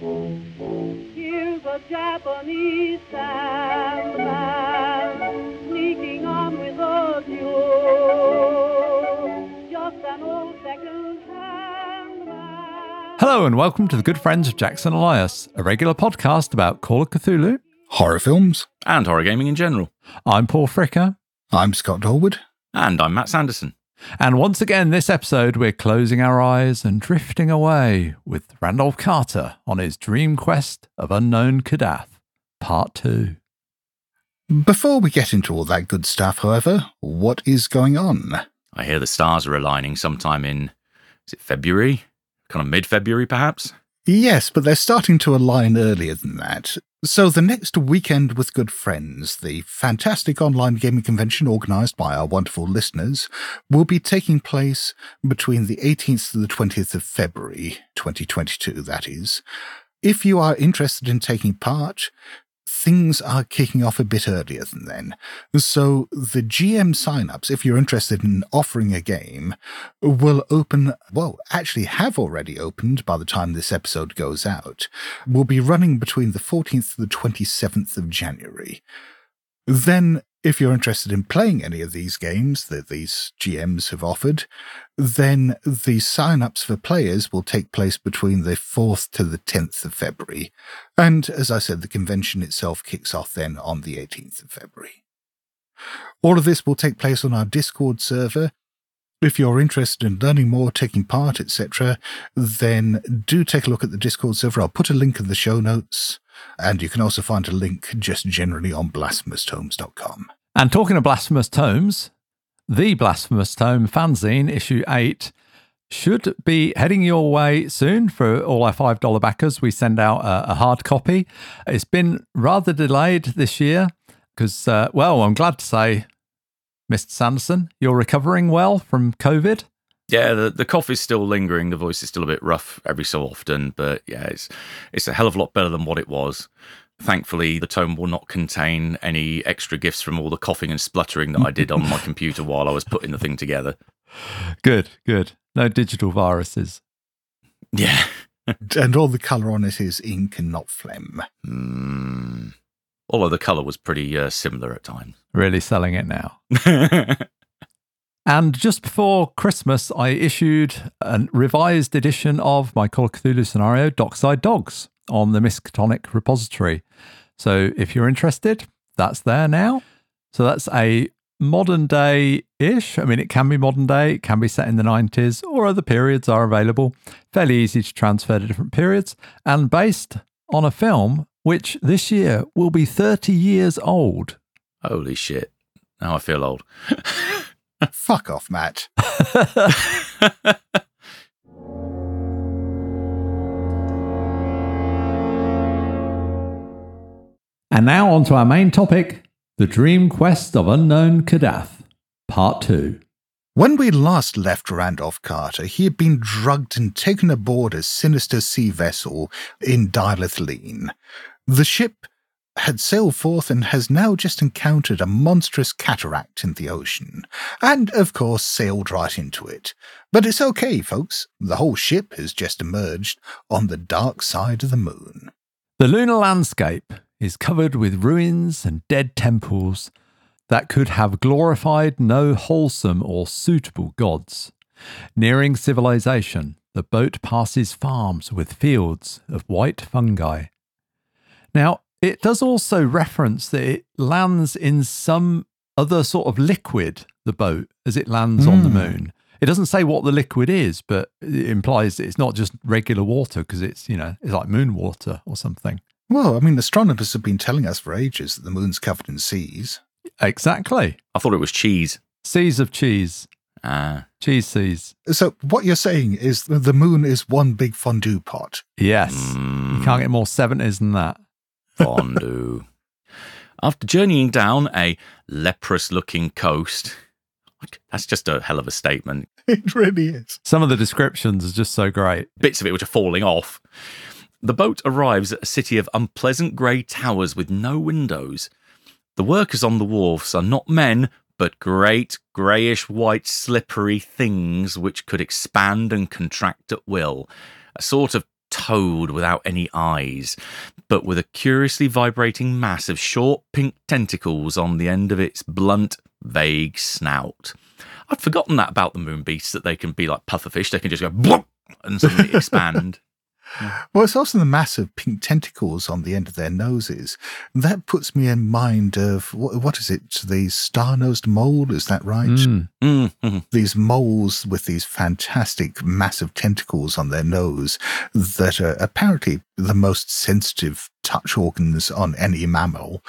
Here's a Japanese sandman sneaking on with a mule. Just an old second-hand. Hello and welcome to the Good Friends of Jackson Elias, a regular podcast about Call of Cthulhu. horror films. and horror gaming in general. I'm Paul Fricker, I'm Scott Dorward. And I'm Matt Sanderson. And once again this episode we're closing our eyes and drifting away with Randolph Carter on his dream quest of unknown Kadath, Part 2. Before we get into all that good stuff, however, what is going on? I hear the stars are aligning sometime in, is it February? Kind of mid February, perhaps? Yes, but they're starting to align earlier than that. So, the next Weekend with Good Friends, the fantastic online gaming convention organised by our wonderful listeners, will be taking place between the 18th to the 20th of February, 2022, that is. If you are interested in taking part, things are kicking off a bit earlier than then. So the GM signups, if you're interested in offering a game, will open, well, actually have already opened by the time this episode goes out, will be running between the 14th to the 27th of January. Then, if you're interested in playing any of these games that these GMs have offered, then the sign-ups for players will take place between the 4th to the 10th of February. And as I said, the convention itself kicks off then on the 18th of February. All of this will take place on our Discord server. If you're interested in learning more, taking part, etc., then do take a look at the Discord server. I'll put a link in the show notes, and you can also find a link just generally on blasphemoustomes.com. And talking of Blasphemous Tomes, the Blasphemous Tome fanzine, issue 8, should be heading your way soon for all our $5 backers. We send out a, a hard copy. It's been rather delayed this year because, uh, well, I'm glad to say, Mr. Sanderson, you're recovering well from COVID. Yeah, the, the cough is still lingering. The voice is still a bit rough every so often, but yeah, it's it's a hell of a lot better than what it was. Thankfully, the tome will not contain any extra gifts from all the coughing and spluttering that I did on my computer while I was putting the thing together. Good, good. No digital viruses. Yeah. And all the colour on it is ink and not phlegm. Mm. Although the colour was pretty uh, similar at times. Really selling it now. And just before Christmas, I issued a revised edition of my Call of Cthulhu scenario, Dockside Dogs, on the Miskatonic repository. So if you're interested, that's there now. So that's a modern day ish. I mean, it can be modern day, it can be set in the 90s, or other periods are available. Fairly easy to transfer to different periods, and based on a film which this year will be 30 years old. Holy shit. Now I feel old. Fuck off, Matt. And now on to our main topic the dream quest of unknown Kadath, part two. When we last left Randolph Carter, he had been drugged and taken aboard a sinister sea vessel in Dylath-Leen. The ship had sailed forth and has now just encountered a monstrous cataract in the ocean, and of course sailed right into it. But it's okay, folks. The whole ship has just emerged on the dark side of the moon. The lunar landscape is covered with ruins and dead temples that could have glorified no wholesome or suitable gods. Nearing civilization, the boat passes farms with fields of white fungi. Now, it does also reference that it lands in some other sort of liquid, the boat, as it lands on the Hmm. moon. It doesn't say what the liquid is, but it implies that it's not just regular water because it's, you know, it's like moon water or something. Well, I mean, astronomers have been telling us for ages that the moon's covered in seas. Exactly. I thought it was cheese. Seas of cheese. Ah. Cheese seas. So, what you're saying is the moon is one big fondue pot. Yes. Mm. You can't get more 70s than that. Fondue. After journeying down a leprous looking coast, that's just a hell of a statement. It really is. Some of the descriptions are just so great. Bits of it which are falling off. The boat arrives at a city of unpleasant grey towers with no windows. The workers on the wharfs are not men, but great greyish white slippery things which could expand and contract at will. A sort of toad without any eyes, but with a curiously vibrating mass of short pink tentacles on the end of its blunt, vague snout. I'd forgotten that about the moon beasts that they can be like pufferfish. They can just go and suddenly expand. Well, it's also the massive pink tentacles on the end of their noses. That puts me in mind of what, what is it? The star-nosed mole, is that right? Mm. Mm, mhm. These moles with these fantastic, massive tentacles on their nose that are apparently the most sensitive touch organs on any mammal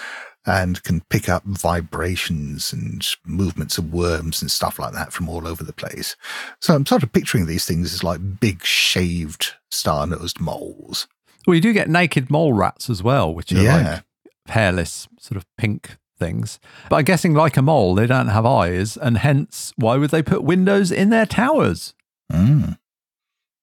and can pick up vibrations and movements of worms and stuff like that from all over the place. So I'm sort of picturing these things as like big shaved star-nosed moles. Well, you do get naked mole rats as well, which are Yeah. like hairless, sort of pink things. But I'm guessing, like a mole, they don't have eyes, and hence, why would they put windows in their towers? Mm.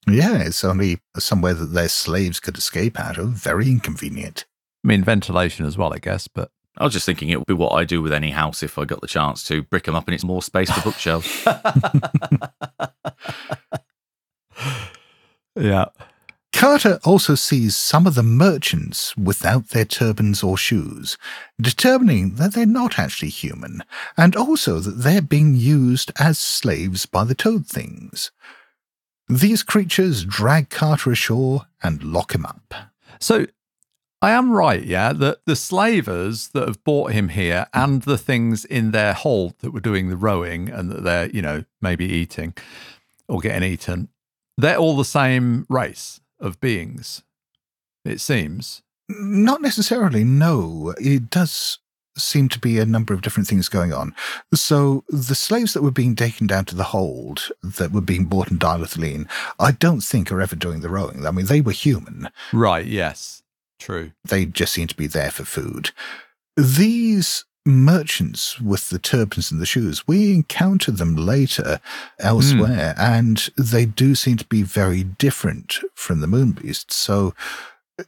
Yeah, it's only somewhere that their slaves could escape out of. Very inconvenient. I mean, ventilation as well, I guess. But I was just thinking it would be what I do with any house if I got the chance to brick them up and it's more space for bookshelves. yeah, Carter also sees some of the merchants without their turbans or shoes, determining that they're not actually human, and also that they're being used as slaves by the toad things. These creatures drag Carter ashore and lock him up. So I am right, yeah, that the slavers that have brought him here and the things in their hold that were doing the rowing and that they're, you know, maybe eating or getting eaten, they're all the same race of beings, it seems. Not necessarily, no. It does seem to be a number of different things going on. So the slaves that were being taken down to the hold, that were being bought in Dylath-Leen, I don't think are ever doing the rowing. I mean, they were human. Right, yes. True. They just seem to be there for food. These merchants with the turbans and the shoes, we encounter them later elsewhere, hmm. and they do seem to be very different from the moon beasts. So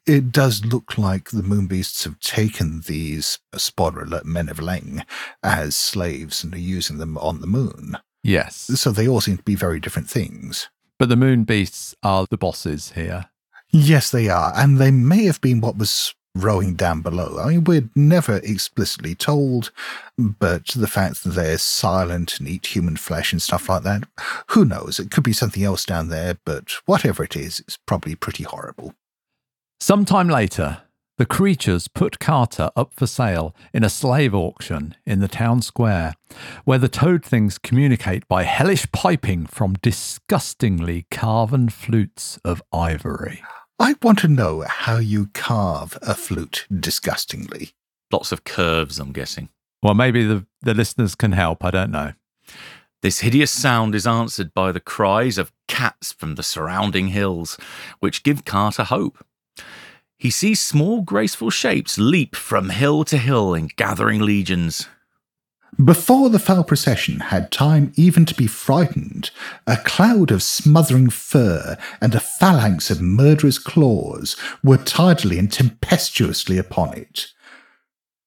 it does look like the moon beasts have taken these alert men of Leng as slaves and are using them on the moon. Yes. So they all seem to be very different things. But the moon beasts are the bosses here. Yes, they are, and they may have been what was rowing down below. I mean, we're never explicitly told, but the fact that they're silent and eat human flesh and stuff like that, who knows? It could be something else down there, but whatever it is, it's probably pretty horrible. Sometime later, the creatures put Carter up for sale in a slave auction in the town square, where the toad things communicate by hellish piping from disgustingly carven flutes of ivory. I want to know how you carve a flute disgustingly. Lots of curves, I'm guessing. Well, maybe the, the listeners can help. I don't know. This hideous sound is answered by the cries of cats from the surrounding hills, which give Carter hope. He sees small, graceful shapes leap from hill to hill in gathering legions. Before the foul procession had time even to be frightened, a cloud of smothering fur and a phalanx of murderous claws were tidily and tempestuously upon it.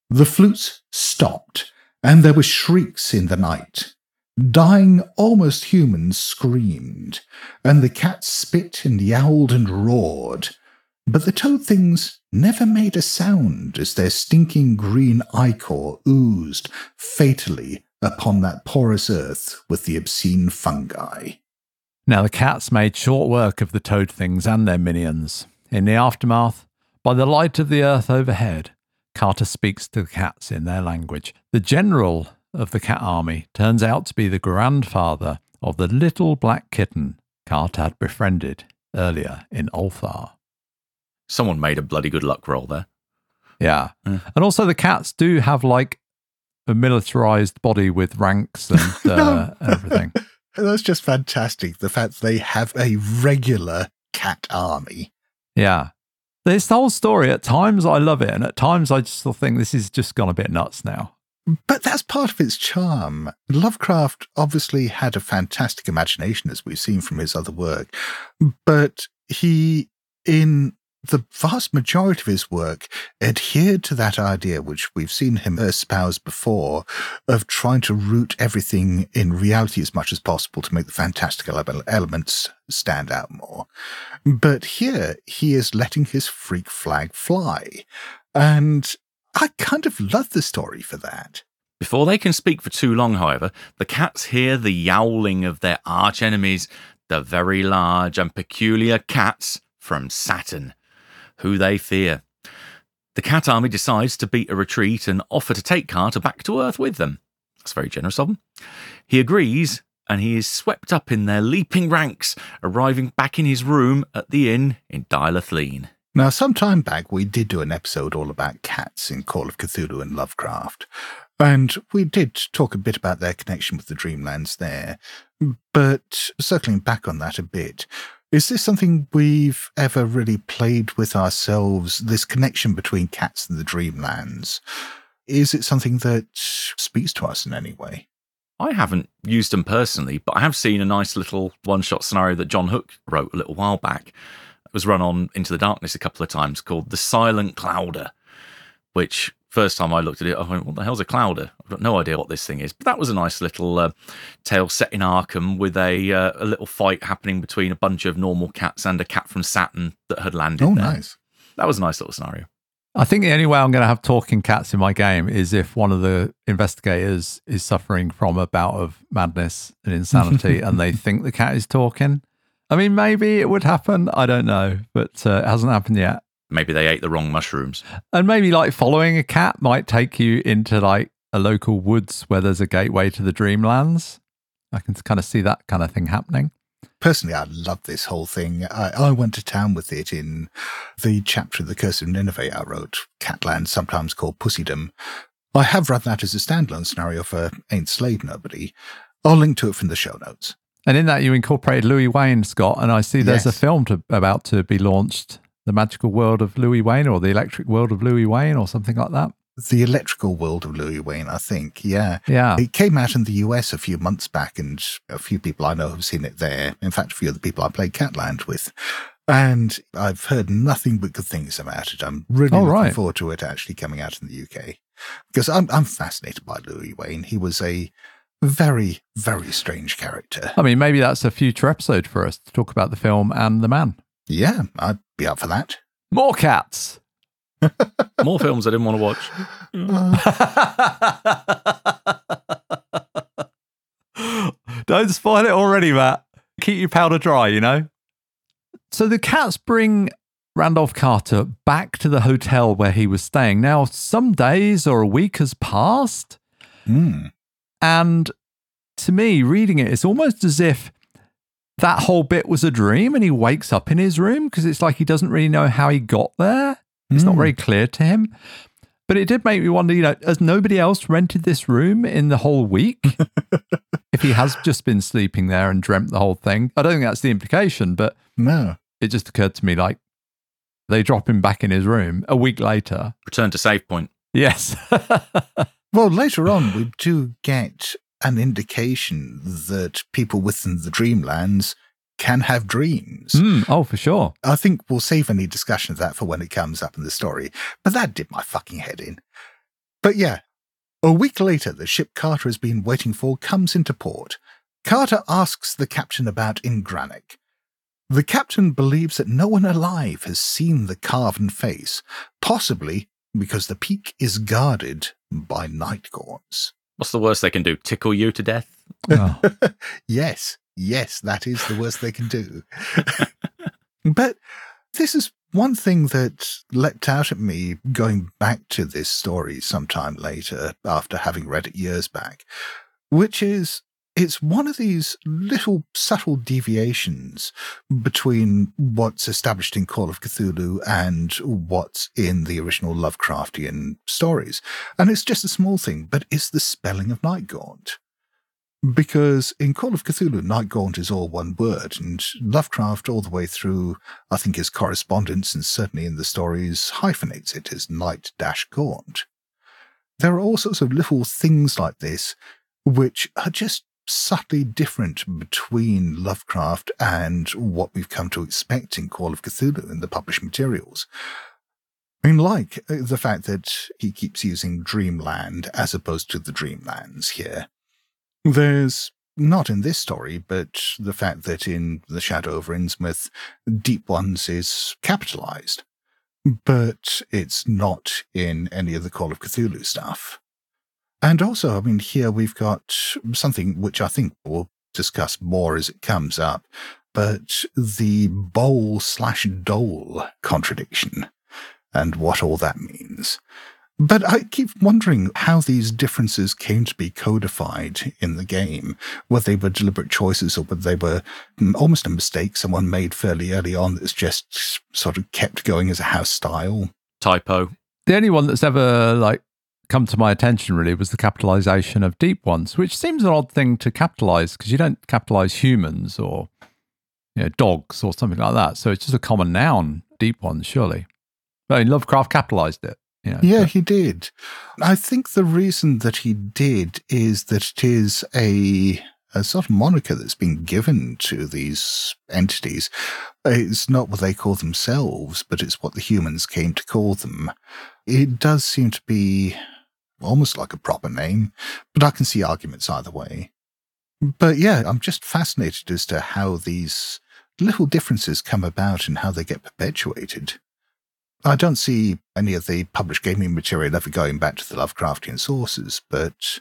The flutes stopped, and there were shrieks in the night. Dying, almost humans screamed, and the cats spit and yowled and roared. But the toad things never made a sound as their stinking green ichor oozed fatally upon that porous earth with the obscene fungi. Now, the cats made short work of the toad things and their minions. In the aftermath, by the light of the earth overhead, Carter speaks to the cats in their language. The general of the cat army turns out to be the grandfather of the little black kitten Carter had befriended earlier in Ulthar. Someone made a bloody good luck roll there. Yeah. And also, the cats do have like a militarized body with ranks and uh, everything. That's just fantastic. The fact they have a regular cat army. Yeah. This whole story, at times I love it, and at times I just still think this is just gone a bit nuts now. But that's part of its charm. Lovecraft obviously had a fantastic imagination, as we've seen from his other work. But he, in the vast majority of his work adhered to that idea, which we've seen him espouse before, of trying to root everything in reality as much as possible to make the fantastical elements stand out more. But here, he is letting his freak flag fly. And I kind of love the story for that. Before they can speak for too long, however, the cats hear the yowling of their arch enemies, the very large and peculiar cats from Saturn, who they fear. The cat army decides to beat a retreat and offer to take Carter back to Earth with them. That's very generous of them. He agrees, and he is swept up in their leaping ranks, arriving back in his room at the inn in Dylath-Leen. Now, some time back, we did do an episode all about cats in Call of Cthulhu and Lovecraft. And we did talk a bit about their connection with the Dreamlands there. But circling back on that a bit, is this something we've ever really played with ourselves? This connection between cats and the Dreamlands? Is it something that speaks to us in any way? I haven't used them personally, but I have seen a nice little one shot scenario that John Hook wrote a little while back. It was run on Into the Darkness a couple of times called The Silent Clowder, which first time I looked at it, I went, what the hell's a clowder? I've got no idea what this thing is. But that was a nice little uh, tale set in Arkham with a, uh, a little fight happening between a bunch of normal cats and a cat from Saturn that had landed Oh, there. nice. That was a nice little scenario. I think the only way I'm going to have talking cats in my game is if one of the investigators is suffering from a bout of madness and insanity and they think the cat is talking. I mean, maybe it would happen. I don't know, but uh, it hasn't happened yet. Maybe they ate the wrong mushrooms. And maybe like following a cat might take you into like a local woods where there's a gateway to the dreamlands. I can kind of see that kind of thing happening. Personally, I love this whole thing. I, I went to town with it in the chapter of the Curse of Nineveh I wrote, Catland, sometimes called Pussydom. I have run that as a standalone scenario for Ain't Slayed Nobody. I'll link to it from the show notes. And in that, you incorporated Louis Wain, Scott. And I see there's Yes. a film to, about to be launched The Magical World of Louis Wain or The Electric World of Louis Wain or something like that. The Electrical World of Louis Wain, I think. Yeah. Yeah. It came out in the US a few months back, and a few people I know have seen it there. In fact, a few of the people I played Catland with. And I've heard nothing but good things about it. I'm really Oh, looking right. forward to it actually coming out in the UK. Because I'm, I'm fascinated by Louis Wain. He was a very, very strange character. I mean, maybe that's a future episode for us to talk about the film and the man. Yeah, I'd be up for that. More cats. More films I didn't want to watch. Don't spoil it already, Matt. Keep your powder dry, you know? So the cats bring Randolph Carter back to the hotel where he was staying. Now, some days or a week has passed. Hmm. And to me, reading it, it's almost as if that whole bit was a dream and he wakes up in his room because it's like he doesn't really know how he got there. It's not Hmm. very clear to him. But it did make me wonder, you know, has nobody else rented this room in the whole week? if he has just been sleeping there and dreamt the whole thing. I don't think that's the implication, but No. it just occurred to me like they drop him back in his room a week later. Return to save point. Yes. Well, later on, we do get an indication that people within the Dreamlands can have dreams. Hmm, oh, for sure. I think we'll save any discussion of that for when it comes up in the story, but that did my fucking head in. But yeah, a week later, the ship Carter has been waiting for comes into port. Carter asks the captain about Ngranek. The captain believes that no one alive has seen the carven face, possibly because the peak is guarded by night gaunts. What's the worst they can do? Tickle you to death? Oh. Yes, yes, that is the worst they can do. but this is one thing that leapt out at me going back to this story sometime later after having read it years back, which is it's one of these little subtle deviations between what's established in Call of Cthulhu and what's in the original Lovecraftian stories. And it's just a small thing, but it's the spelling of Nightgaunt. Because in Call of Cthulhu, Nightgaunt is all one word, and Lovecraft, all the way through, I think his correspondence and certainly in the stories, hyphenates it as Night Dash Gaunt. There are all sorts of little things like this which are just subtly different between Lovecraft and what we've come to expect in Call of Cthulhu in the published materials. I mean, like uh, the fact that he keeps using Dreamland as opposed to the Dreamlands here. There's not in this story, but the fact that in The Shadow of Innsmouth, Deep Ones is capitalized. But it's not in any of the Call of Cthulhu stuff. And also, I mean, here we've got something which I think we'll discuss more as it comes up, but the bhole slash dhole contradiction and what all that means. But I keep wondering how these differences came to be codified in the game, whether they were deliberate choices or whether they were almost a mistake someone made fairly early on that's just sort of kept going as a house style. Typo. The only one that's ever like come to my attention really was the capitalization of deep ones, which seems an odd thing to capitalize because you don't capitalize humans or you know, dogs or something like that. So it's just a common noun, deep ones, surely. But I mean, Lovecraft capitalized it. You know, Yeah, so- he did. I think the reason that he did is that it is a a sort of moniker that's been given to these entities. It's not what they call themselves, but it's what the humans came to call them. It does seem to be almost like a proper name, but I can see arguments either way. But yeah, I'm just fascinated as to how these little differences come about and how they get perpetuated. I don't see any of the published gaming material ever going back to the Lovecraftian sources, but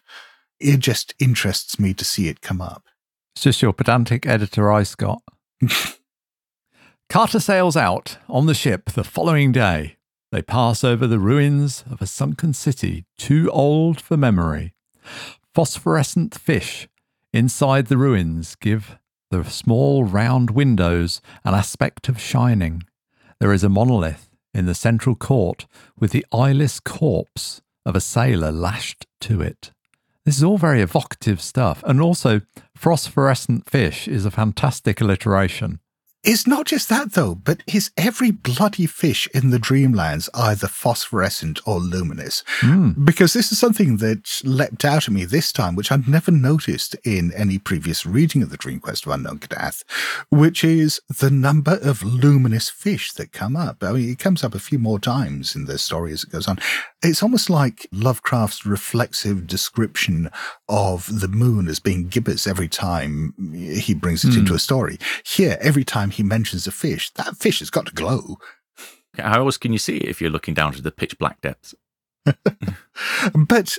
it just interests me to see it come up. It's just your pedantic editor, I, Scott. Carter sails out on the ship the following day. They pass over the ruins of a sunken city too old for memory. Phosphorescent fish inside the ruins give the small round windows an aspect of shining. There is a monolith in the central court with the eyeless corpse of a sailor lashed to it. This is all very evocative stuff. And also, phosphorescent fish is a fantastic alliteration. It's not just that though, but is every bloody fish in the Dreamlands either phosphorescent or luminous? Mm. Because this is something that leapt out at me this time, which I'd never noticed in any previous reading of the Dream Quest of Unknown Kadath, which is the number of luminous fish that come up. I mean, it comes up a few more times in the story as it goes on. It's almost like Lovecraft's reflexive description of the moon as being gibbous every time he brings it Hmm. into a story. Here, every time he mentions a fish, that fish has got to glow. How else can you see it if you're looking down to the pitch black depths? But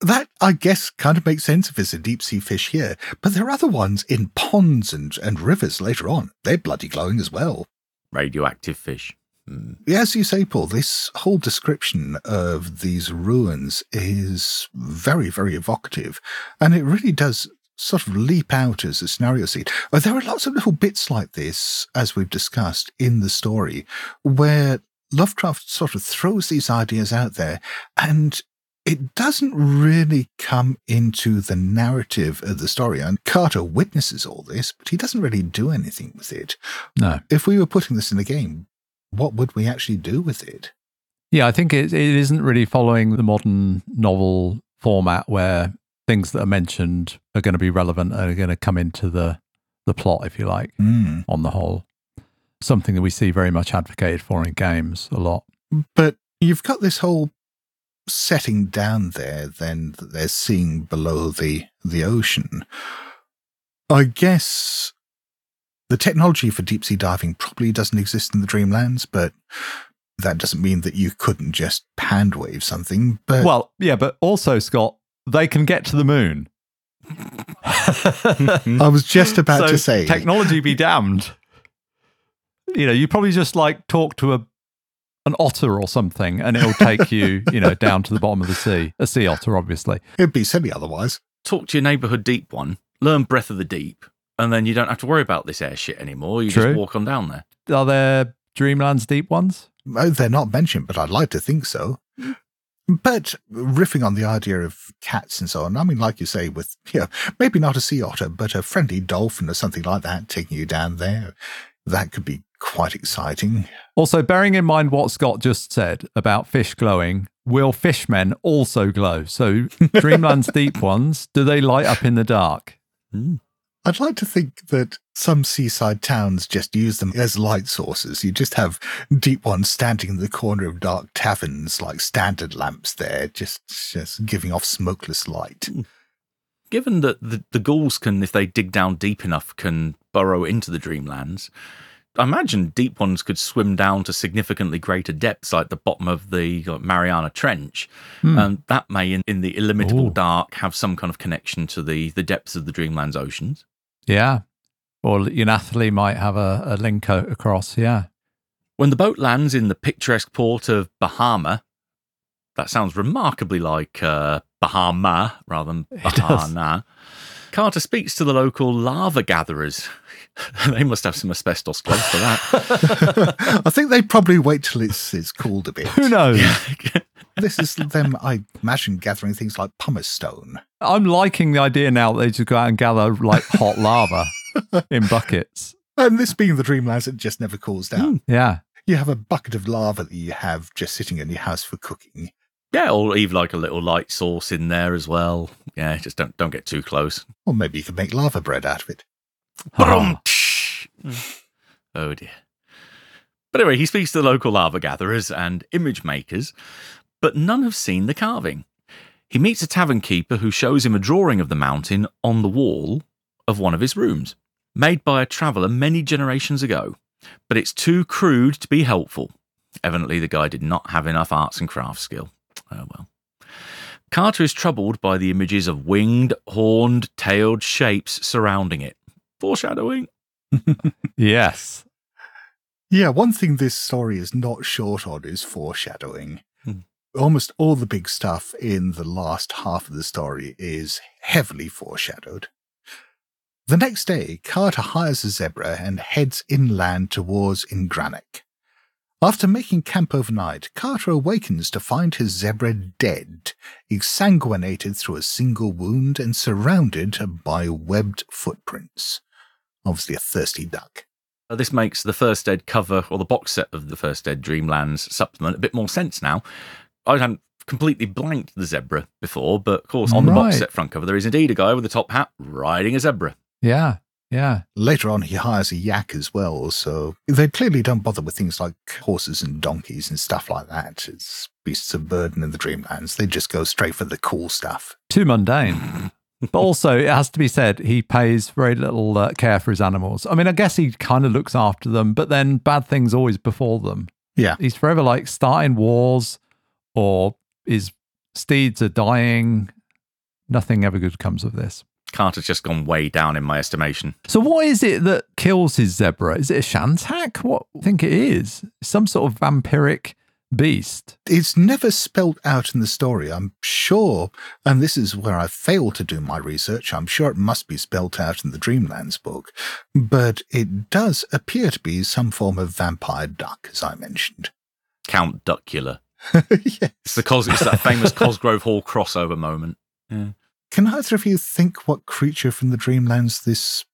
that, I guess, kind of makes sense if it's a deep sea fish here. But there are other ones in ponds and, and rivers later on. They're bloody glowing as well. Radioactive fish. Hmm. As you say, Paul, this whole description of these ruins is very, very evocative. And it really does sort of leap out as a scenario seed. There are lots of little bits like this, as we've discussed in the story, where Lovecraft sort of throws these ideas out there and it doesn't really come into the narrative of the story. And Carter witnesses all this, but he doesn't really do anything with it. No. If we were putting this in a game, what would we actually do with it? Yeah, I think it, it isn't really following the modern novel format where things that are mentioned are going to be relevant and are going to come into the, the plot, if you like, Hmm. on the whole. Something that we see very much advocated for in games a lot. But you've got this whole setting down there, then that they're seeing below the the ocean. I guess the technology for deep sea diving probably doesn't exist in the Dreamlands, but that doesn't mean that you couldn't just hand wave something. But Well, yeah, but also, Scott, they can get to the moon. I was just about so to say technology be damned. You know, you probably just like talk to a an otter or something, and it'll take you, you know, down to the bottom of the sea. A sea otter, obviously. it'd be silly otherwise. Talk to your neighborhood deep one, learn Breath of the Deep, and then you don't have to worry about this air shit anymore. You True. just walk on down there. Are there Dreamlands deep ones? Oh, they're not mentioned, but I'd like to think so. But riffing on the idea of cats and so on, I mean, like you say, with you know, maybe not a sea otter, but a friendly dolphin or something like that taking you down there, that could be quite exciting. Also, bearing in mind what Scott just said about fish glowing, will fishmen also glow? So, Dreamland's deep ones, do they light up in the dark? I'd like to think that some seaside towns just use them as light sources. You just have deep ones standing in the corner of dark taverns, like standard lamps there, just, just giving off smokeless light. Given that the, the ghouls can, if they dig down deep enough, can burrow into the dreamlands, I imagine deep ones could swim down to significantly greater depths, like the bottom of the Mariana Trench. Hmm. And that may, in, in the illimitable Ooh. dark, have some kind of connection to the, the depths of the Dreamlands oceans. Yeah. Or Y'ha-nthlei might have a, a link o- across. Yeah. When the boat lands in the picturesque port of Baharna, that sounds remarkably like uh, Bahama rather than It. Baharna. Carter speaks to the local lava gatherers. they must have some asbestos gloves for that. I think they probably wait till it's, it's cooled a bit. Who knows? This is them, I imagine, gathering things like pumice stone. I'm liking the idea now that they just go out and gather like hot lava in buckets. And this being the Dreamlands, it just never cools down. Hmm. Yeah. You have a bucket of lava that you have just sitting in your house for cooking. yeah, or even like a little light sauce in there as well. Yeah, just don't don't get too close. Or maybe you could make lava bread out of it. Oh. Oh dear. But anyway, he speaks to the local lava gatherers and image makers, but none have seen the carving. He meets a tavern keeper who shows him a drawing of the mountain on the wall of one of his rooms, made by a traveller many generations ago. But it's too crude to be helpful. Evidently, the guy did not have enough arts and crafts skill. Oh well. Carter is troubled by the images of winged, horned, tailed shapes surrounding it. Foreshadowing. Yes. Yeah, one thing this story is not short on is foreshadowing. Almost all the big stuff in the last half of the story is heavily foreshadowed. The next day, Carter hires a zebra and heads inland towards Ngranek. After making camp overnight, Carter awakens to find his zebra dead, exsanguinated through a single wound and surrounded by webbed footprints. Obviously, a thirsty duck. Uh, This makes the First Ed cover or the box set of the First Ed Dreamlands supplement a bit more sense now. I hadn't completely blanked the zebra before, but of course, on the box set front cover, there is indeed a guy with a top hat riding a zebra. Yeah. Yeah. Later on, he hires a yak as well, so they clearly don't bother with things like horses and donkeys and stuff like that. It's beasts of burden in the Dreamlands. They just go straight for the cool stuff. Too mundane. But also, it has to be said, he pays very little uh, care for his animals. I mean, I guess he kind of looks after them, but then bad things always befall them. Yeah. He's forever like starting wars or is steeds are dying. Nothing ever good comes of this. Carter's just gone way down in my estimation. So, what is it that kills his zebra? Is it a shantak? What I think it is? Some sort of vampiric beast. It's never spelt out in the story, I'm sure, and this is where I failed to do my research. I'm sure it must be spelt out in the Dreamlands book, but it does appear to be some form of vampire duck, as I mentioned. Count Duckula. yes. It's the Cos- it's that famous Cosgrove Hall crossover moment. Yeah. Can either of you think what creature from the Dreamlands this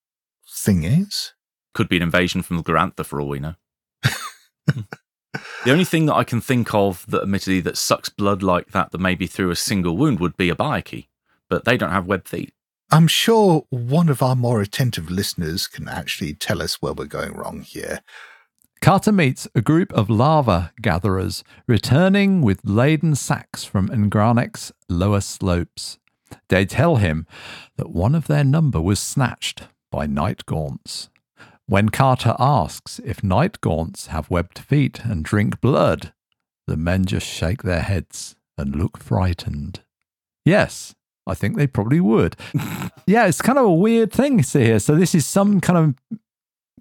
thing is? Could be an invasion from the Garantha for all we know. the only thing that I can think of that admittedly that sucks blood like that that maybe through a single wound would be a byakhee, but they don't have web feet. I'm sure one of our more attentive listeners can actually tell us where we're going wrong here. Carter meets a group of lava gatherers returning with laden sacks from Ngranek's lower slopes. They tell him that one of their number was snatched by night gaunts. When Carter asks if night gaunts have webbed feet and drink blood, the men just shake their heads and look frightened. Yes, I think they probably would. yeah, it's kind of a weird thing to hear. So, this is some kind of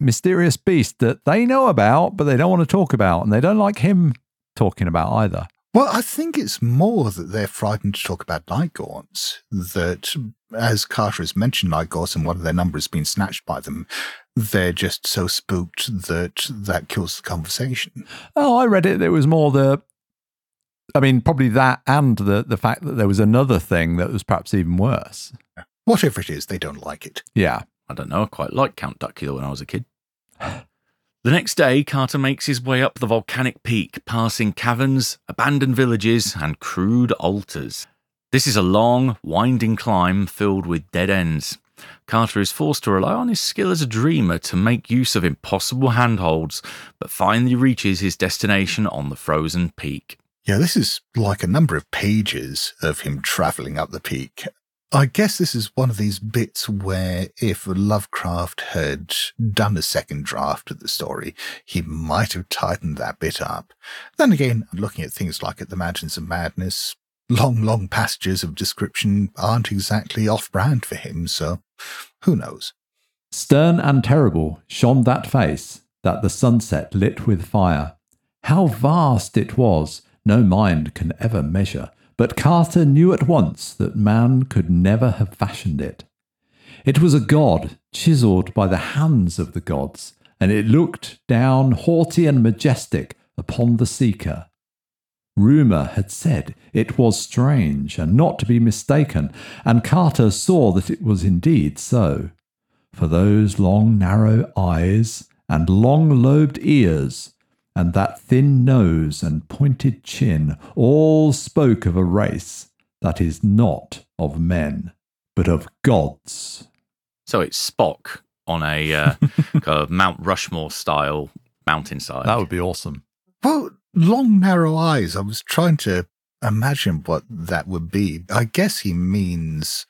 mysterious beast that they know about, but they don't want to talk about, and they don't like him talking about either. Well, I think it's more that they're frightened to talk about night gaunts. That, as Carter has mentioned, night gaunts and one of their number has been snatched by them. They're just so spooked that that kills the conversation. Oh, I read it. It was more the, I mean, probably that and the the fact that there was another thing that was perhaps even worse. Whatever it is, they don't like it. Yeah. I don't know, I quite liked Count Duckula when I was a kid. The next day, Carter makes his way up the volcanic peak, passing caverns, abandoned villages, and crude altars. This is a long, winding climb filled with dead ends. Carter is forced to rely on his skill as a dreamer to make use of impossible handholds, but finally reaches his destination on the frozen peak. Yeah, this is like a number of pages of him traveling up the peak. I guess this is one of these bits where if Lovecraft had done a second draft of the story, he might have tightened that bit up. Then again, looking at things like at the Mountains of Madness, long, long passages of description aren't exactly off brand for him, so who knows? Stern and terrible shone that face that the sunset lit with fire. How vast it was, no mind can ever measure, but Carter knew at once that man could never have fashioned it. It was a god chiselled by the hands of the gods, and it looked down haughty and majestic upon the seeker. Rumour had said it was strange and not to be mistaken, and Carter saw that it was indeed so. For those long narrow eyes and long lobed ears, and that thin nose and pointed chin all spoke of a race that is not of men, but of gods. So it's Spock on a uh, kind of Mount Rushmore style mountainside. That would be awesome. Well, long, narrow eyes. I was trying to imagine what that would be. I guess he means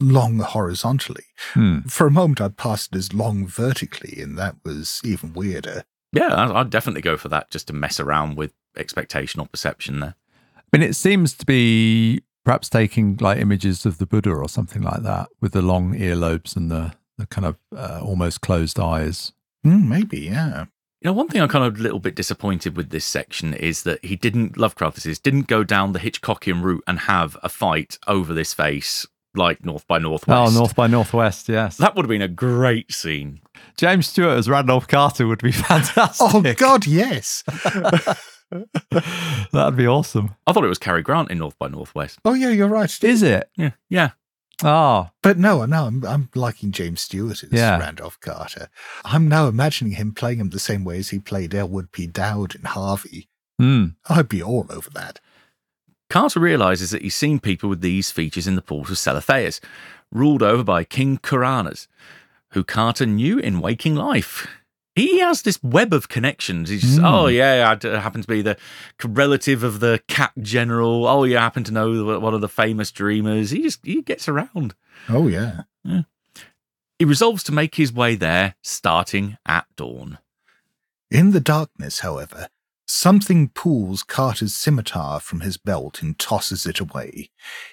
long horizontally. Hmm. For a moment, I passed it as long vertically, and that was even weirder. Yeah, I- I'd definitely go for that just to mess around with expectation or perception there. I mean, it seems to be perhaps taking like images of the Buddha or something like that with the long earlobes and the, the kind of uh, almost closed eyes. Hmm, maybe, yeah. You know, one thing I'm kind of a little bit disappointed with this section is that he didn't, Lovecraft this is, didn't go down the Hitchcockian route and have a fight over this face like North by Northwest. Oh, North by Northwest, yes. That would have been a great scene. James Stewart as Randolph Carter would be fantastic. Oh, God, yes. That'd be awesome. I thought it was Cary Grant in North by Northwest. Oh, yeah, you're right. Is it? Yeah, yeah. Ah, But no, no, I'm, I'm liking James Stewart as Yeah. Randolph Carter. I'm now imagining him playing him the same way as he played Elwood P. Dowd in Harvey. hmm. I'd be all over that. Carter realizes that he's seen people with these features in the port of Celephaïs, ruled over by King Kuranes, who Carter knew in waking life. He has this web of connections. He's just, Hmm. oh yeah, I happen to be the relative of the cat general. Oh, you happen to know one of the famous dreamers. He just he gets around. Oh, yeah. He resolves to make his way there, starting at dawn. In the darkness, however, something pulls Carter's scimitar from his belt and tosses it away.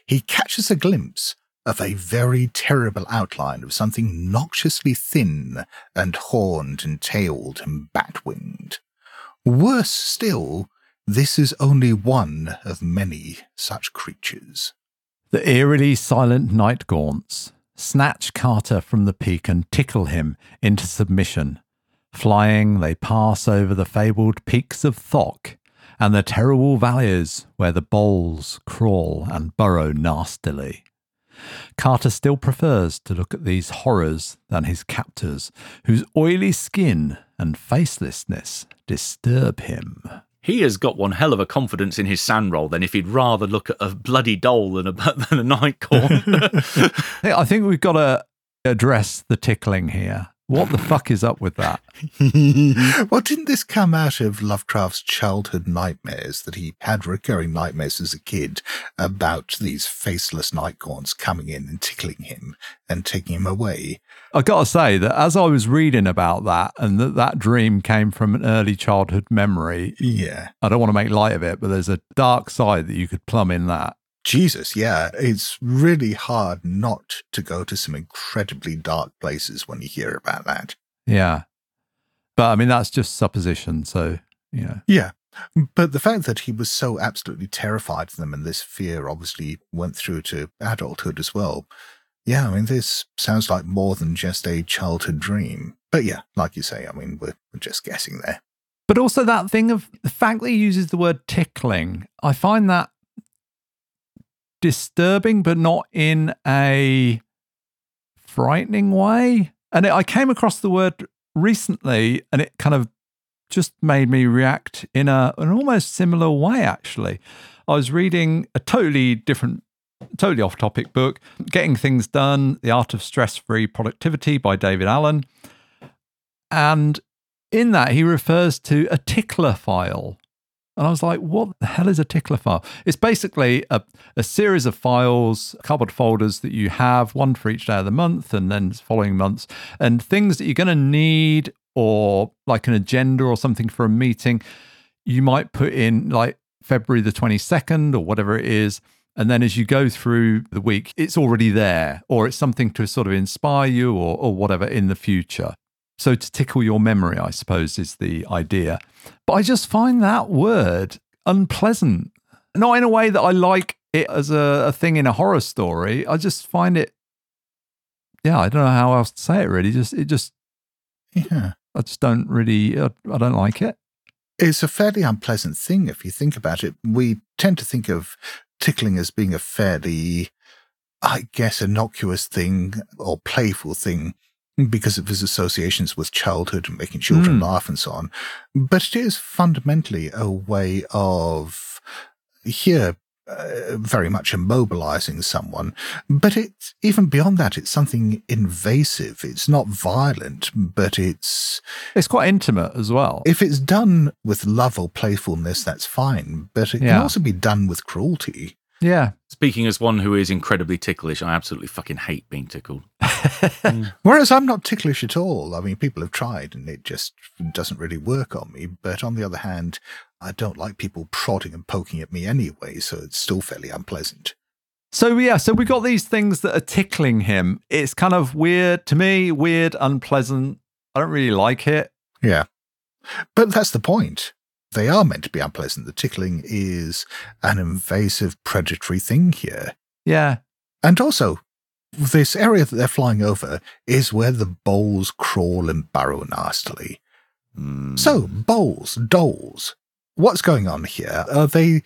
He catches a glimpse of a very terrible outline of something noxiously thin and horned and tailed and bat winged. Worse still, this is only one of many such creatures. The eerily silent night gaunts snatch Carter from the peak and tickle him into submission. Flying, they pass over the fabled peaks of Thok and the terrible valleys where the bholes crawl and burrow nastily. Carter still prefers to look at these horrors than his captors, whose oily skin and facelessness disturb him. He has got one hell of a confidence in his SAN roll than if he'd rather look at a bloody dhole than a, than a night corn. I think we've got to address the tickling here. What the fuck is up with that? well, didn't this come out of Lovecraft's childhood nightmares that he had recurring nightmares as a kid about these faceless nightgaunts coming in and tickling him and taking him away? I got to say that as I was reading about that and that that dream came from an early childhood memory, Yeah. I don't want to make light of it, but there's a dark side that you could plumb in that. Jesus, yeah. It's really hard not to go to some incredibly dark places when you hear about that. Yeah. But I mean, that's just supposition. So, you know, Yeah. But the fact that he was so absolutely terrified of them and this fear obviously went through to adulthood as well. Yeah, I mean, this sounds like more than just a childhood dream. But yeah, like you say, I mean, we're, we're just guessing there. but also that thing of the fact that he uses the word tickling, I find that disturbing, but not in a frightening way. And it, I came across the word recently and it kind of just made me react in a, an almost similar way, actually. I was reading a totally different totally off topic book, Getting Things Done The Art of Stress Free Productivity by David Allen. And in that, he refers to a tickler file. And I was like, what the hell is a tickler file? It's basically a, a series of files, cardboard folders that you have, one for each day of the month and then following months, and things that you're going to need or like an agenda or something for a meeting. You might put in like February the 22nd or whatever it is. And then as you go through the week, it's already there, or it's something to sort of inspire you or, or whatever in the future. So to tickle your memory, I suppose, is the idea. But I just find that word unpleasant. Not in a way that I like it as a, a thing in a horror story. I just find it, yeah, I don't know how else to say it really. Just, it just, Yeah. I just don't really, I, I don't like it. It's a fairly unpleasant thing if you think about it. We tend to think of tickling as being a fairly, I guess, innocuous thing or playful thing because of his associations with childhood and making children Mm. laugh and so on. But it is fundamentally a way of here uh, very much immobilizing someone. But it's even beyond that, it's something invasive. It's not violent, but it's It's quite intimate as well. if it's done with love or playfulness, that's fine. But it can also be done with cruelty. Yeah. Speaking as one who is incredibly ticklish, I absolutely fucking hate being tickled. Whereas I'm not ticklish at all. I mean, people have tried and it just doesn't really work on me. But on the other hand, I don't like people prodding and poking at me anyway, so it's still fairly unpleasant. So yeah, so we got these things that are tickling him. It's kind of weird to me, weird, unpleasant. I don't really like it. Yeah. But that's the point. They are meant to be unpleasant. The tickling is an invasive, predatory thing here. Yeah. And also, this area that they're flying over is where the bholes crawl and burrow nastily. Mm. So, bholes, dholes. What's going on here? Are they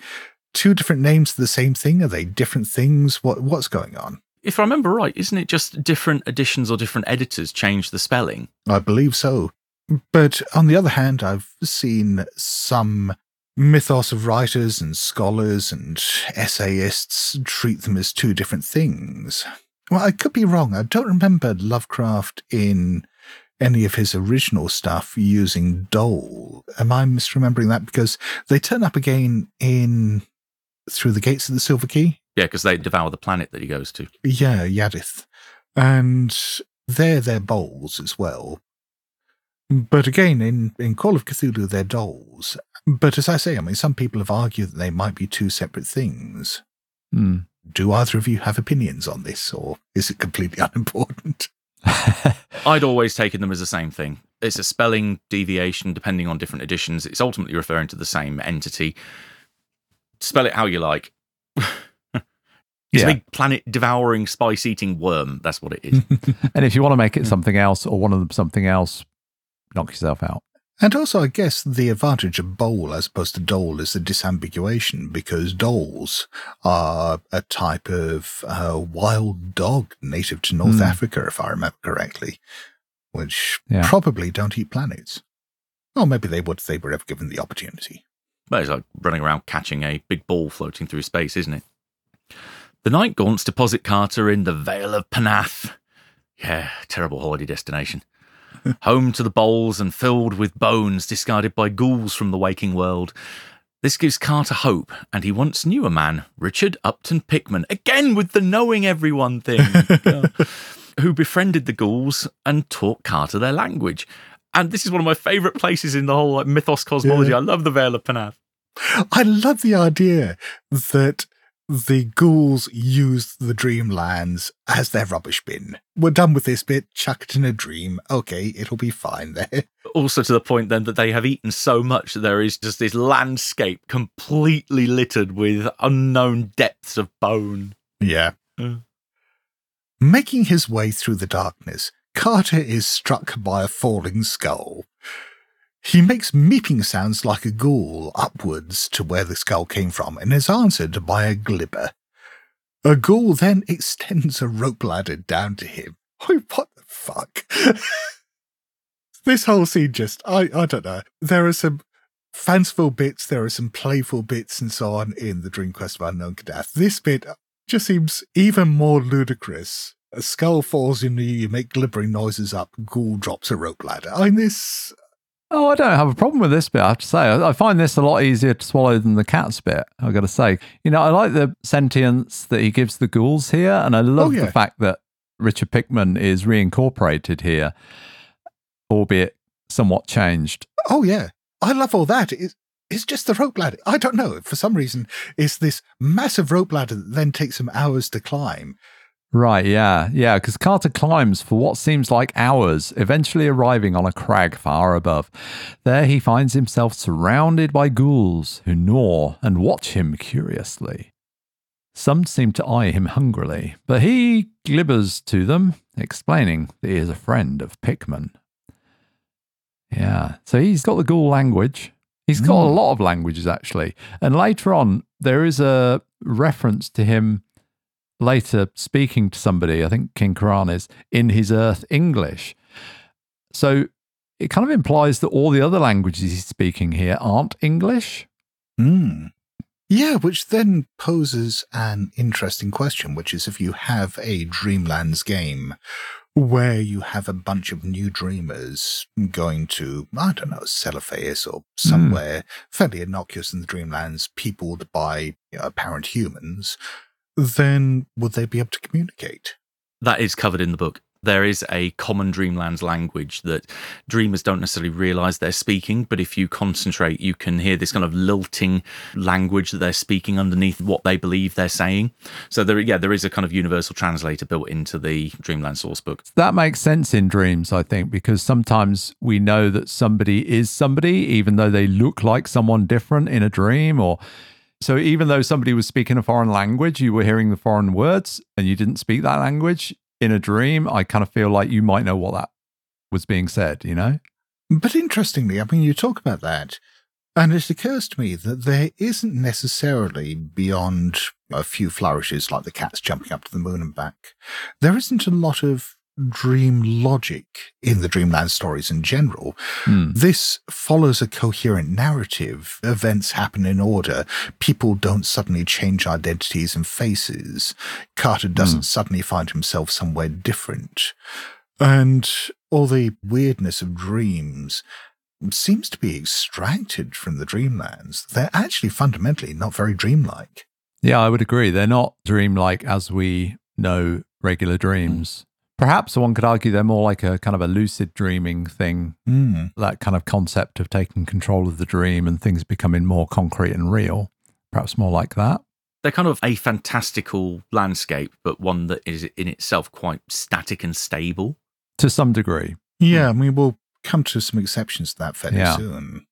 two different names for the same thing? Are they different things? What What's going on? if I remember right, isn't it just different editions or different editors change the spelling? I believe so. But on the other hand, I've seen some mythos of writers and scholars and essayists treat them as two different things. Well, I could be wrong. I don't remember Lovecraft in any of his original stuff using dhole. Am I misremembering that? Because they turn up again in Through the Gates of the Silver Key. Yeah, because they devour the planet that he goes to. Yeah, Yaddith. And they're their bholes as well. But again, in, in Call of Cthulhu, they're dholes. But as I say, I mean, some people have argued that they might be two separate things. Hmm. Do either of you have opinions on this, or is it completely unimportant? I'd always taken them as the same thing. It's a spelling deviation depending on different editions. It's ultimately referring to the same entity. Spell it how you like. It's Yeah. a big planet devouring, spice eating worm. That's what it is. and if you want to make it something else or one of them something else, knock yourself out. And also, I guess the advantage of bhole as opposed to dhole is the disambiguation, because dholes are a type of uh, wild dog native to North Hmm. Africa, if I remember correctly, which Yeah. probably don't eat planets. Or maybe they would if they were ever given the opportunity. But it's like running around catching a big ball floating through space, isn't it? The Night Gaunts deposit Carter in the Vale of Pnath. Yeah, terrible holiday destination. Home to the bholes and filled with bones discarded by ghouls from the waking world. This gives Carter hope, and he once knew a man, Richard Upton Pickman, again with the knowing everyone thing, who befriended the ghouls and taught Carter their language. And this is one of my favourite places in the whole like, mythos cosmology. Yeah. I love the Vale of Pnath. I love the idea that the ghouls used the dreamlands as their rubbish bin. We're done with this bit, chuck it in a dream. Okay, it'll be fine there. also to the point then that they have eaten so much that there is just this landscape completely littered with unknown depths of bone. Yeah. Mm. Making his way through the darkness, Carter is struck by a falling skull. He makes meeping sounds like a ghoul upwards to where the skull came from and is answered by a glibber. A ghoul then extends a rope ladder down to him. Oh, what the fuck? this whole scene just, I, I don't know. There are some fanciful bits, there are some playful bits and so on in the Dream Quest of Unknown Kadath. This bit just seems even more ludicrous. A skull falls in you, you make glibbering noises up, ghoul drops a rope ladder. I mean, this. Oh, I don't have a problem with this bit. I have to say, I, I find this a lot easier to swallow than the cat's bit. I've got to say, you know, I like the sentience that he gives the ghouls here, and I love Oh, yeah. the fact that Richard Pickman is reincorporated here, albeit somewhat changed. Oh, yeah. I love all that. It, it's just the rope ladder. I don't know. For some reason, it's this massive rope ladder that then takes some hours to climb. Right, yeah, yeah, because Carter climbs for what seems like hours, eventually arriving on a crag far above. There he finds himself surrounded by ghouls who gnaw and watch him curiously. Some seem to eye him hungrily, but he glibbers to them, explaining that he is a friend of Pickman. Yeah, so he's got the ghoul language. He's got a Mm. lot of languages, actually. And later on, there is a reference to him later speaking to somebody, I think King Kuranes, in his Earth English. So it kind of implies that all the other languages he's speaking here aren't English. Hmm. Yeah, which then poses an interesting question, which is if you have a Dreamlands game where you have a bunch of new dreamers going to, I don't know, Celephaïs or somewhere fairly innocuous in the Dreamlands, peopled by you know, apparent humans, then would they be able to communicate? That is covered in the book. There is a common Dreamlands language that dreamers don't necessarily realize they're speaking, but if you concentrate, you can hear this kind of lilting language that they're speaking underneath what they believe they're saying. So there, yeah, there is a kind of universal translator built into the Dreamland source book. That makes sense in dreams, I think, because sometimes we know that somebody is somebody, even though they look like someone different in a dream. Or so, even though somebody was speaking a foreign language, you were hearing the foreign words and you didn't speak that language in a dream. I kind of feel like you might know what that was being said, you know? But interestingly, I mean, you talk about that, and it occurs to me that there isn't necessarily beyond a few flourishes like the cats jumping up to the moon and back, there isn't a lot of dream logic in the Dreamland stories in general. Hmm. This follows a coherent narrative. Events happen in order. People don't suddenly change identities and faces. Carter doesn't suddenly find himself somewhere different. And all the weirdness of dreams seems to be extracted from the dreamlands. They're actually fundamentally not very dreamlike. Yeah, I would agree. They're not dreamlike as we know regular dreams. Perhaps one could argue they're more like a kind of a lucid dreaming thing, Mm. that kind of concept of taking control of the dream and things becoming more concrete and real. Perhaps more like that. They're kind of a fantastical landscape, but one that is in itself quite static and stable. To some degree. Yeah, I mean, we'll come to some exceptions to that fairly Yeah. soon.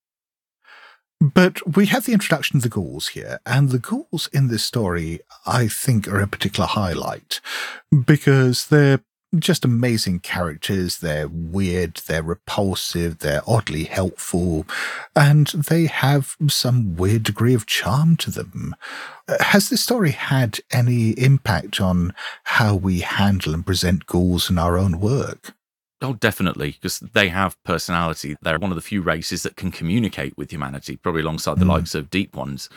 But we have the introduction of the ghouls here, and the ghouls in this story, I think, are a particular highlight because they're just amazing characters. They're weird, they're repulsive, they're oddly helpful, and they have some weird degree of charm to them. Uh, Has this story had any impact on how we handle and present ghouls in our own work? Oh, definitely, because they have personality. They're one of the few races that can communicate with humanity, probably alongside the Mm. likes of deep ones,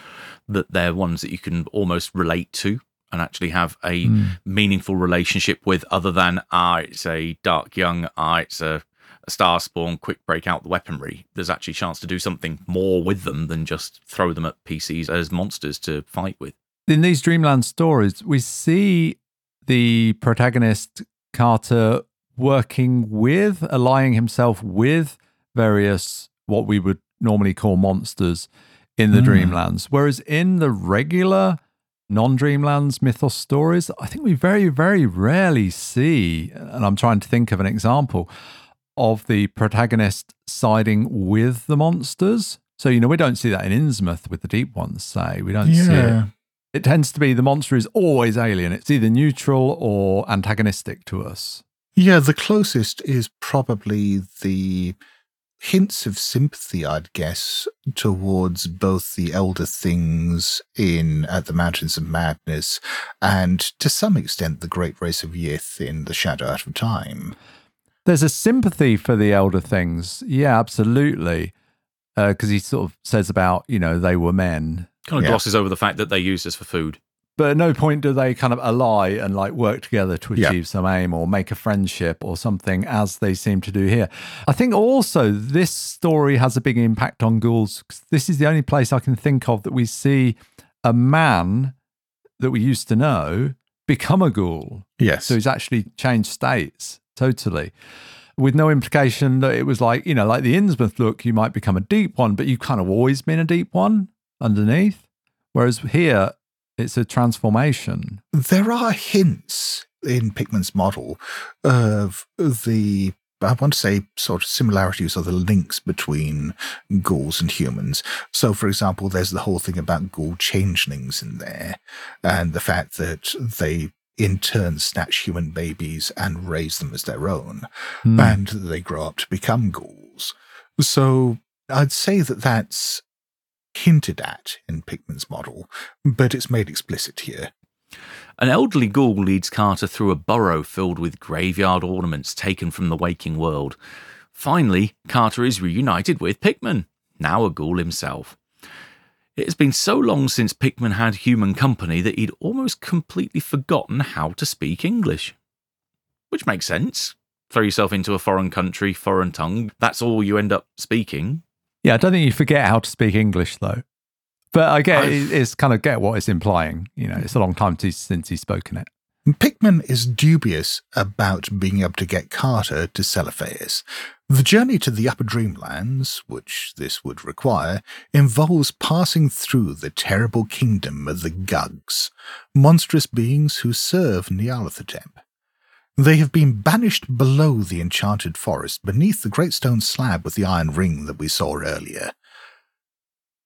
that they're ones that you can almost relate to and actually have a Mm. meaningful relationship with, other than, ah, it's a dark young, ah, it's a, a star spawn, quick break out the weaponry. There's actually a chance to do something more with them than just throw them at PCs as monsters to fight with. In these Dreamland stories, we see the protagonist, Carter, working with, allying himself with various what we would normally call monsters in the Hmm. Dreamlands. Whereas in the regular non Dreamlands mythos stories, I think we very, very rarely see, and I'm trying to think of an example of the protagonist siding with the monsters. So, you know, we don't see that in Innsmouth with the deep ones, say. We don't see it. It tends to be the monster is always alien. It's either neutral or antagonistic to us. Yeah, the closest is probably the hints of sympathy, I'd guess, towards both the elder things in At the Mountains of Madness and to some extent the great race of Yith in The Shadow Out of Time. There's a sympathy for the elder things. Yeah, absolutely. Uh, because he sort of says about, you know, they were men. Kind of Yeah. glosses over the fact that they used us for food. But at no point do they kind of ally and like work together to Yeah. achieve some aim or make a friendship or something as they seem to do here. I think also this story has a big impact on ghouls. This is the only place I can think of that we see a man that we used to know become a ghoul. Yes. So he's actually changed states totally. With no implication that it was like, you know, like the Innsmouth look, you might become a deep one, but you've kind of always been a deep one underneath. Whereas here, it's a transformation. there are hints in Pickman's model of the I want to say sort of similarities or the links between ghouls and humans. So, for example, there's the whole thing about ghoul changelings in there, and the fact that they in turn snatch human babies and raise them as their own, Hmm. and they grow up to become ghouls. So, I'd say that that's hinted at in Pickman's model, but it's made explicit here. An elderly ghoul leads Carter through a burrow filled with graveyard ornaments taken from the waking world. Finally, Carter is reunited with Pickman, now a ghoul himself. It has been so long since Pickman had human company that he'd almost completely forgotten how to speak English. Which makes sense. Throw yourself into a foreign country, foreign tongue, that's all you end up speaking. Yeah, I don't think you forget how to speak English though. But I get it- it's kind of get what it's implying. You know, it's a long time to, since he's spoken it. Pickman is dubious about being able to get Carter to Celephaeus. The journey to the Upper Dreamlands, which this would require, involves passing through the terrible kingdom of the Gugs, monstrous beings who serve Nyarlathotep. They have been banished below the enchanted forest beneath the great stone slab with the iron ring that we saw earlier.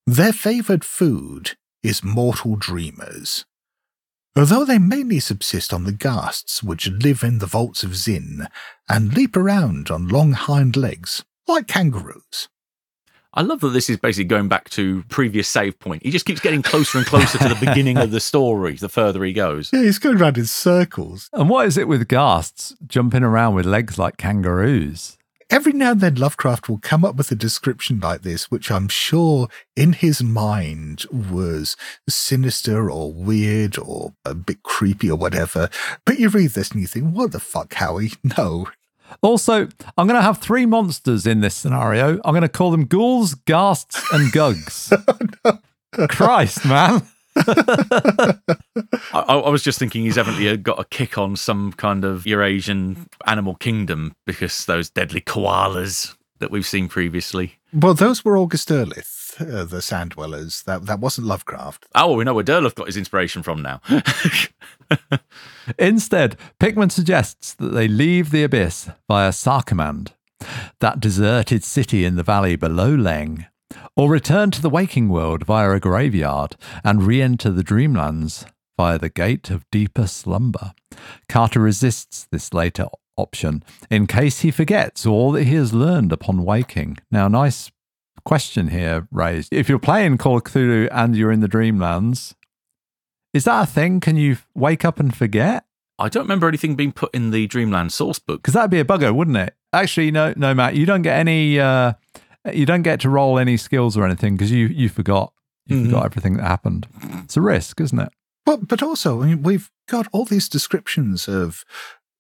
Their favoured food is mortal dreamers. Although they mainly subsist on the ghasts which live in the vaults of Zin and leap around on long hind legs, like kangaroos. I love that this is basically going back to previous save point. He just keeps getting closer and closer to the beginning of the story the further he goes. Yeah, he's going around in circles. And what is it with ghasts jumping around with legs like kangaroos? Every now and then, Lovecraft will come up with a description like this, which I'm sure in his mind was sinister or weird or a bit creepy or whatever. But you read this and you think, what the fuck, Howie? No. Also, I'm going to have three monsters in this scenario. I'm going to call them ghouls, ghasts, and gugs. Oh, Christ, man. I, I I was just thinking he's evidently got a kick on some kind of Eurasian animal kingdom because those deadly koalas that we've seen previously. Well, those were August Derleth, uh, the Sand Dwellers. That, that wasn't Lovecraft. Oh, well, we know where Derleth got his inspiration from now. Instead, Pickman suggests that they leave the abyss via Sarkomand, that deserted city in the valley below Leng, or return to the waking world via a graveyard and re enter the dreamlands via the gate of deeper slumber. Carter resists this later option in case he forgets all that he has learned upon waking. Now, nice question here raised. If you're playing Call of Cthulhu and you're in the dreamlands, is that a thing? Can you wake up and forget? I don't remember anything being put in the Dreamland source book. Because that'd be a bugger, wouldn't it? Actually, no, no, Matt, you don't get any. Uh, you don't get to roll any skills or anything because you you forgot you Mhm. forgot everything that happened. It's a risk, isn't it? Well, but also, I mean, we've got all these descriptions of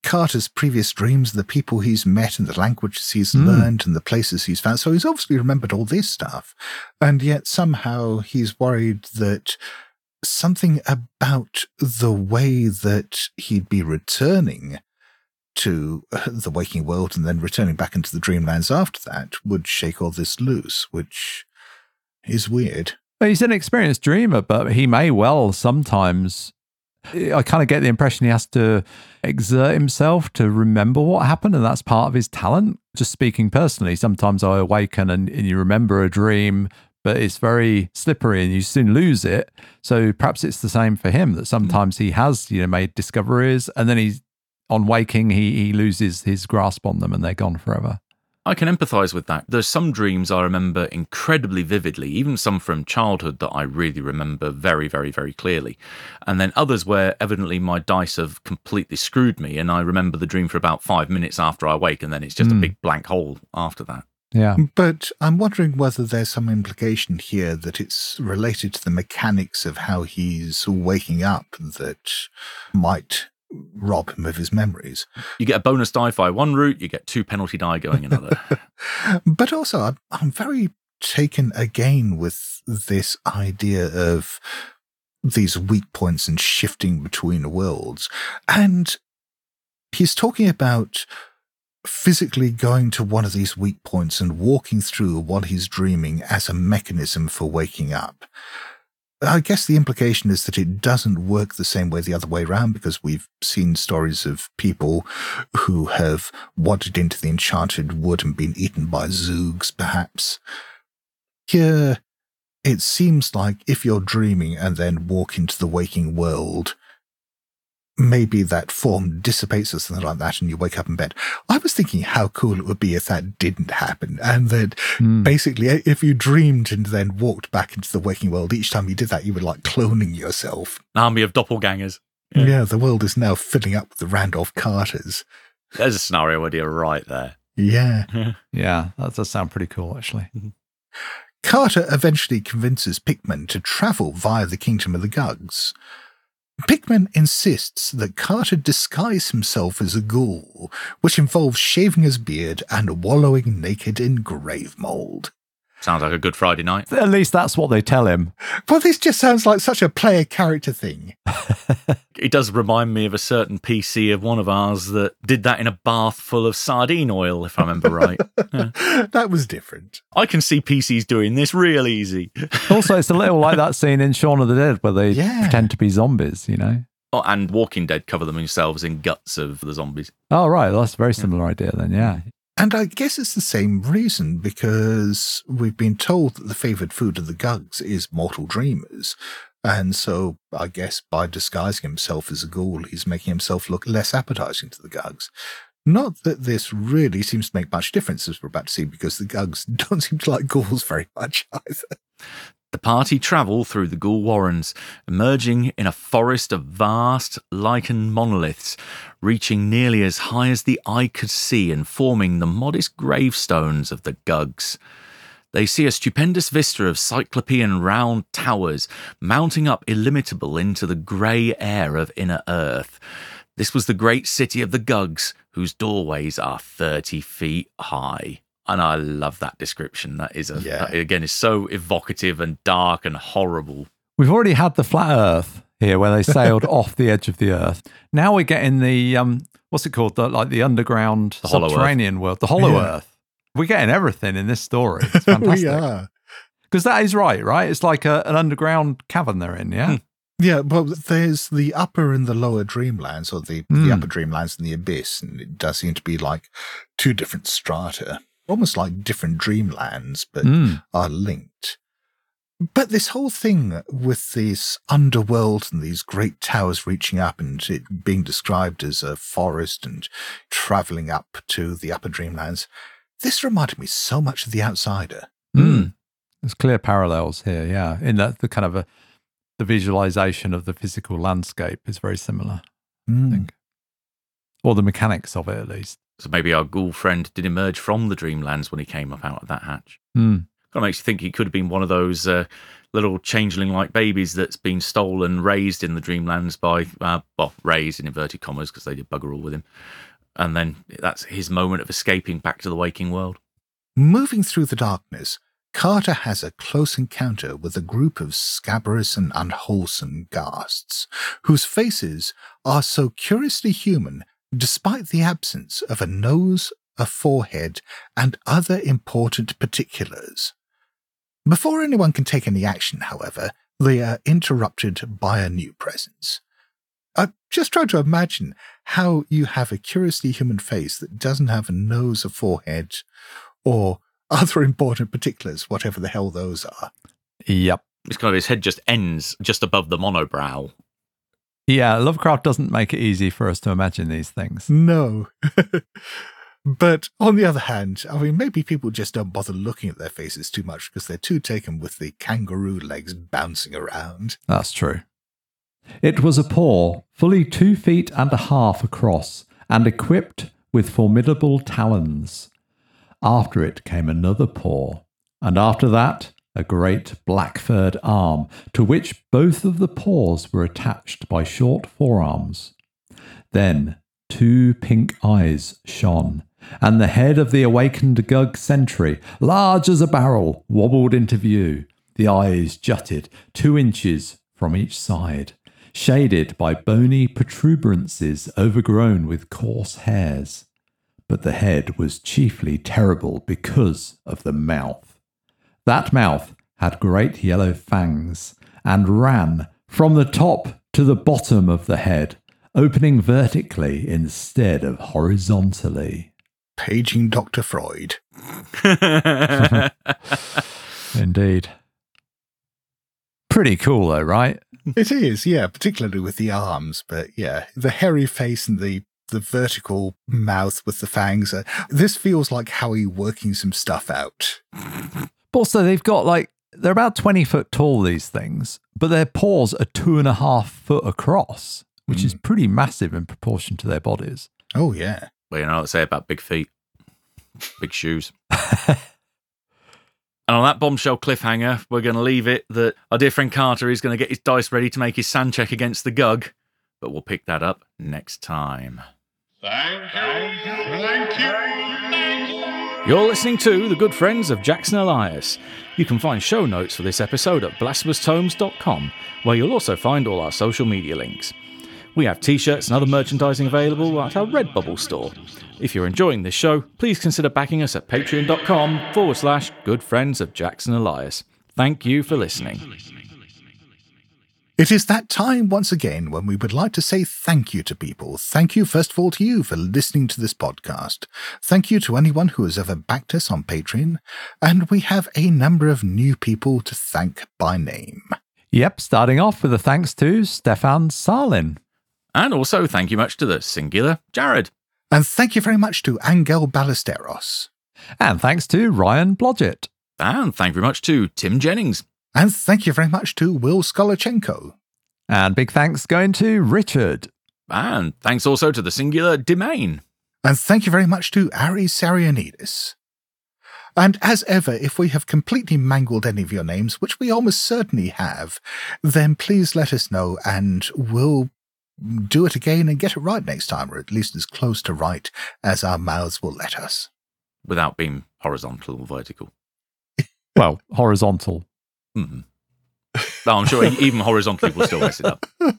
Carter's previous dreams, the people he's met, and the languages he's Mm. learned, and the places he's found. So he's obviously remembered all this stuff. And yet somehow he's worried that something about the way that he'd be returning to uh, the waking world and then returning back into the dreamlands after that would shake all this loose, which is weird. He's an experienced dreamer, but he may well sometimes. I kind of get the impression he has to exert himself to remember what happened, and that's part of his talent. Just speaking personally, sometimes I awaken and, and you remember a dream, but it's very slippery and you soon lose it. So perhaps it's the same for him that hmm. sometimes he has, you know, made discoveries and then he's on waking, he, he loses his grasp on them and they're gone forever. I can empathise with that. There's some dreams I remember incredibly vividly, even some from childhood that I really remember very, very, very clearly. And then others where evidently my dice have completely screwed me and I remember the dream for about five minutes after I wake and then it's just a Hmm. big blank hole after that. Yeah. But I'm wondering whether there's some implication here that it's related to the mechanics of how he's waking up that might rob him of his memories. You get a bonus die by one route, you get two penalty die going another. But also, I'm, I'm very taken again with this idea of these weak points and shifting between worlds. And he's talking about physically going to one of these weak points and walking through while he's dreaming as a mechanism for waking up. I guess the implication is that it doesn't work the same way the other way around because we've seen stories of people who have wandered into the enchanted wood and been eaten by zoogs, perhaps. Here, it seems like if you're dreaming and then walk into the waking world, maybe that form dissipates or something like that and you wake up in bed. I was thinking how cool it would be if that didn't happen. And that Mm. basically, if you dreamed and then walked back into the waking world, each time you did that, you were like cloning yourself. An army of doppelgangers. Yeah, Yeah. the world is now filling up with the Randolph Carters. There's a scenario idea right there. Yeah. Yeah. That does sound pretty cool, actually. Carter eventually convinces Pickman to travel via the Kingdom of the Gugs. Pickman insists that Carter disguise himself as a ghoul, which involves shaving his beard and wallowing naked in grave mold. Sounds like a good Friday night. At least that's what they tell him. Well, this just sounds like such a player character thing. It does remind me of a certain PC of one of ours that did that in a bath full of sardine oil, if I remember right. that was different. I can see PCs doing this real easy. Also, it's a little like that scene in Shaun of the Dead where they Yeah. pretend to be zombies, you know? Oh, and Walking Dead cover themselves in guts of the zombies. Oh, right. That's a very similar idea then, yeah. And I guess it's the same reason because we've been told that the favoured food of the Gugs is mortal dreamers. And so I guess by disguising himself as a ghoul, he's making himself look less appetizing to the Gugs. Not that this really seems to make much difference, as we're about to see, because the Gugs don't seem to like ghouls very much either. The party travel through the Ghoul Warrens, emerging in a forest of vast lichen monoliths, reaching nearly as high as the eye could see and forming the modest gravestones of the Gugs. They see a stupendous vista of cyclopean round towers mounting up illimitable into the grey air of inner earth. This was the great city of the Gugs, whose doorways are 30 feet high. And I love that description. That is a, Yeah. that, again, is so evocative and dark and horrible. We've already had the flat Earth here, where they sailed off the edge of the Earth. Now we're getting the um, what's it called? The like the underground The Hollow Earth. subterranean world, the Hollow Yeah. Earth. We're getting everything in this story. It's we are. because that is right, right? It's like a, an underground cavern they're in. Yeah, Yeah, but there's the upper and the lower dreamlands, or the, Hmm. the upper dreamlands and the abyss, and it does seem to be like two different strata, almost like different dreamlands, but Mm. are linked. But this whole thing with this underworld and these great towers reaching up and it being described as a forest and traveling up to the upper dreamlands, this reminded me so much of The Outsider. Mm. There's clear parallels here. Yeah, in that the kind of a the visualization of the physical landscape is very similar. I Mm. think, or the mechanics of it at least. So maybe our ghoul friend did emerge from the Dreamlands when he came up out of that hatch. Mm. Kind of makes you think he could have been one of those uh, little changeling-like babies that's been stolen, raised in the Dreamlands by, uh, well, raised in inverted commas because they did bugger all with him, and then that's his moment of escaping back to the waking world. Moving through the darkness, Carter has a close encounter with a group of scabrous and unwholesome ghasts, whose faces are so curiously human despite the absence of a nose, a forehead, and other important particulars. Before anyone can take any action, however, they are interrupted by a new presence. I just try to imagine how you have a curiously human face that doesn't have a nose, a forehead, or other important particulars, whatever the hell those are. Yep. It's kind of his head just ends just above the monobrow. Yeah, Lovecraft doesn't make it easy for us to imagine these things. No. but on the other hand, I mean, maybe people just don't bother looking at their faces too much because they're too taken with the kangaroo legs bouncing around. That's true. It was a paw, fully two feet and a half across, and equipped with formidable talons. After it came another paw, and after that, a great black furred arm, to which both of the paws were attached by short forearms. Then two pink eyes shone, and the head of the awakened Gug sentry, large as a barrel, wobbled into view. The eyes jutted two inches from each side, shaded by bony protuberances overgrown with coarse hairs. But the head was chiefly terrible because of the mouth. That mouth had great yellow fangs and ran from the top to the bottom of the head, opening vertically instead of horizontally. Paging Dr. Freud. Indeed. Pretty cool, though, right? It is, yeah, particularly with the arms, but yeah, the hairy face and the the vertical mouth with the fangs. Uh, this feels like Howie working some stuff out. But also, they've got like, they're about 20 foot tall, these things, but their paws are two and a half foot across, which is hmm. pretty massive in proportion to their bodies. Oh yeah. Well, you know what they say about big feet, big shoes. and on that bombshell cliffhanger, we're going to leave it that our dear friend Carter is going to get his dice ready to make his SAN check against the Gug, but we'll pick that up next time. Thank you. Thank you. Thank you. You're listening to The Good Friends of Jackson Elias. You can find show notes for this episode at blasphemoustomes.com, where you'll also find all our social media links. We have t shirts and other merchandising available at our Redbubble store. If you're enjoying this show, please consider backing us at patreon.com forward slash good friends of Jackson Elias. Thank you for listening. It is that time once again when we would like to say thank you to people. Thank you, first of all, to you for listening to this podcast. Thank you to anyone who has ever backed us on Patreon. And we have a number of new people to thank by name. Yep, starting off with a thanks to Stefan Salin. And also, thank you much to the singular Jared. And thank you very much to Angel Ballesteros. And thanks to Ryan Blodgett. And thank you very much to Tim Jennings. And thank you very much to Will Skolachenko. And big thanks going to Richard. And thanks also to the singular Domain. And thank you very much to Ari Sarianidis. And as ever, if we have completely mangled any of your names, which we almost certainly have, then please let us know and we'll do it again and get it right next time, or at least as close to right as our mouths will let us. Without being horizontal or vertical. Well, horizontal. Hmm No, I'm sure even horizontally we'll still mess it up.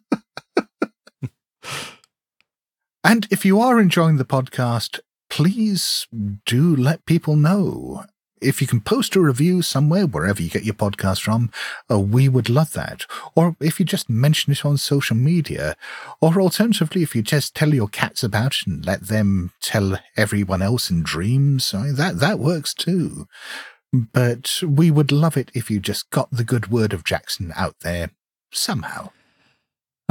And if you are enjoying the podcast, please do let people know. If you can post a review somewhere, wherever you get your podcast from, uh, we would love that. Or if you just mention it on social media, or alternatively, if you just tell your cats about it and let them tell everyone else in dreams, that, that works too. But we would love it if you just got the good word of Jackson out there somehow.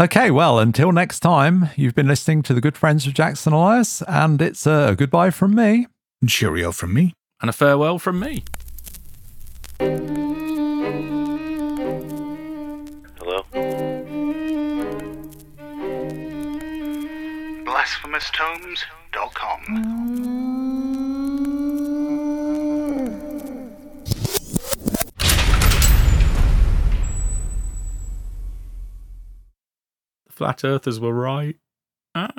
Okay, well, until next time, you've been listening to the Good Friends of Jackson Elias, and it's a goodbye from me. Cheerio from me. And a farewell from me. Hello? BlasphemousTomes.com. flat earthers were right. Ah.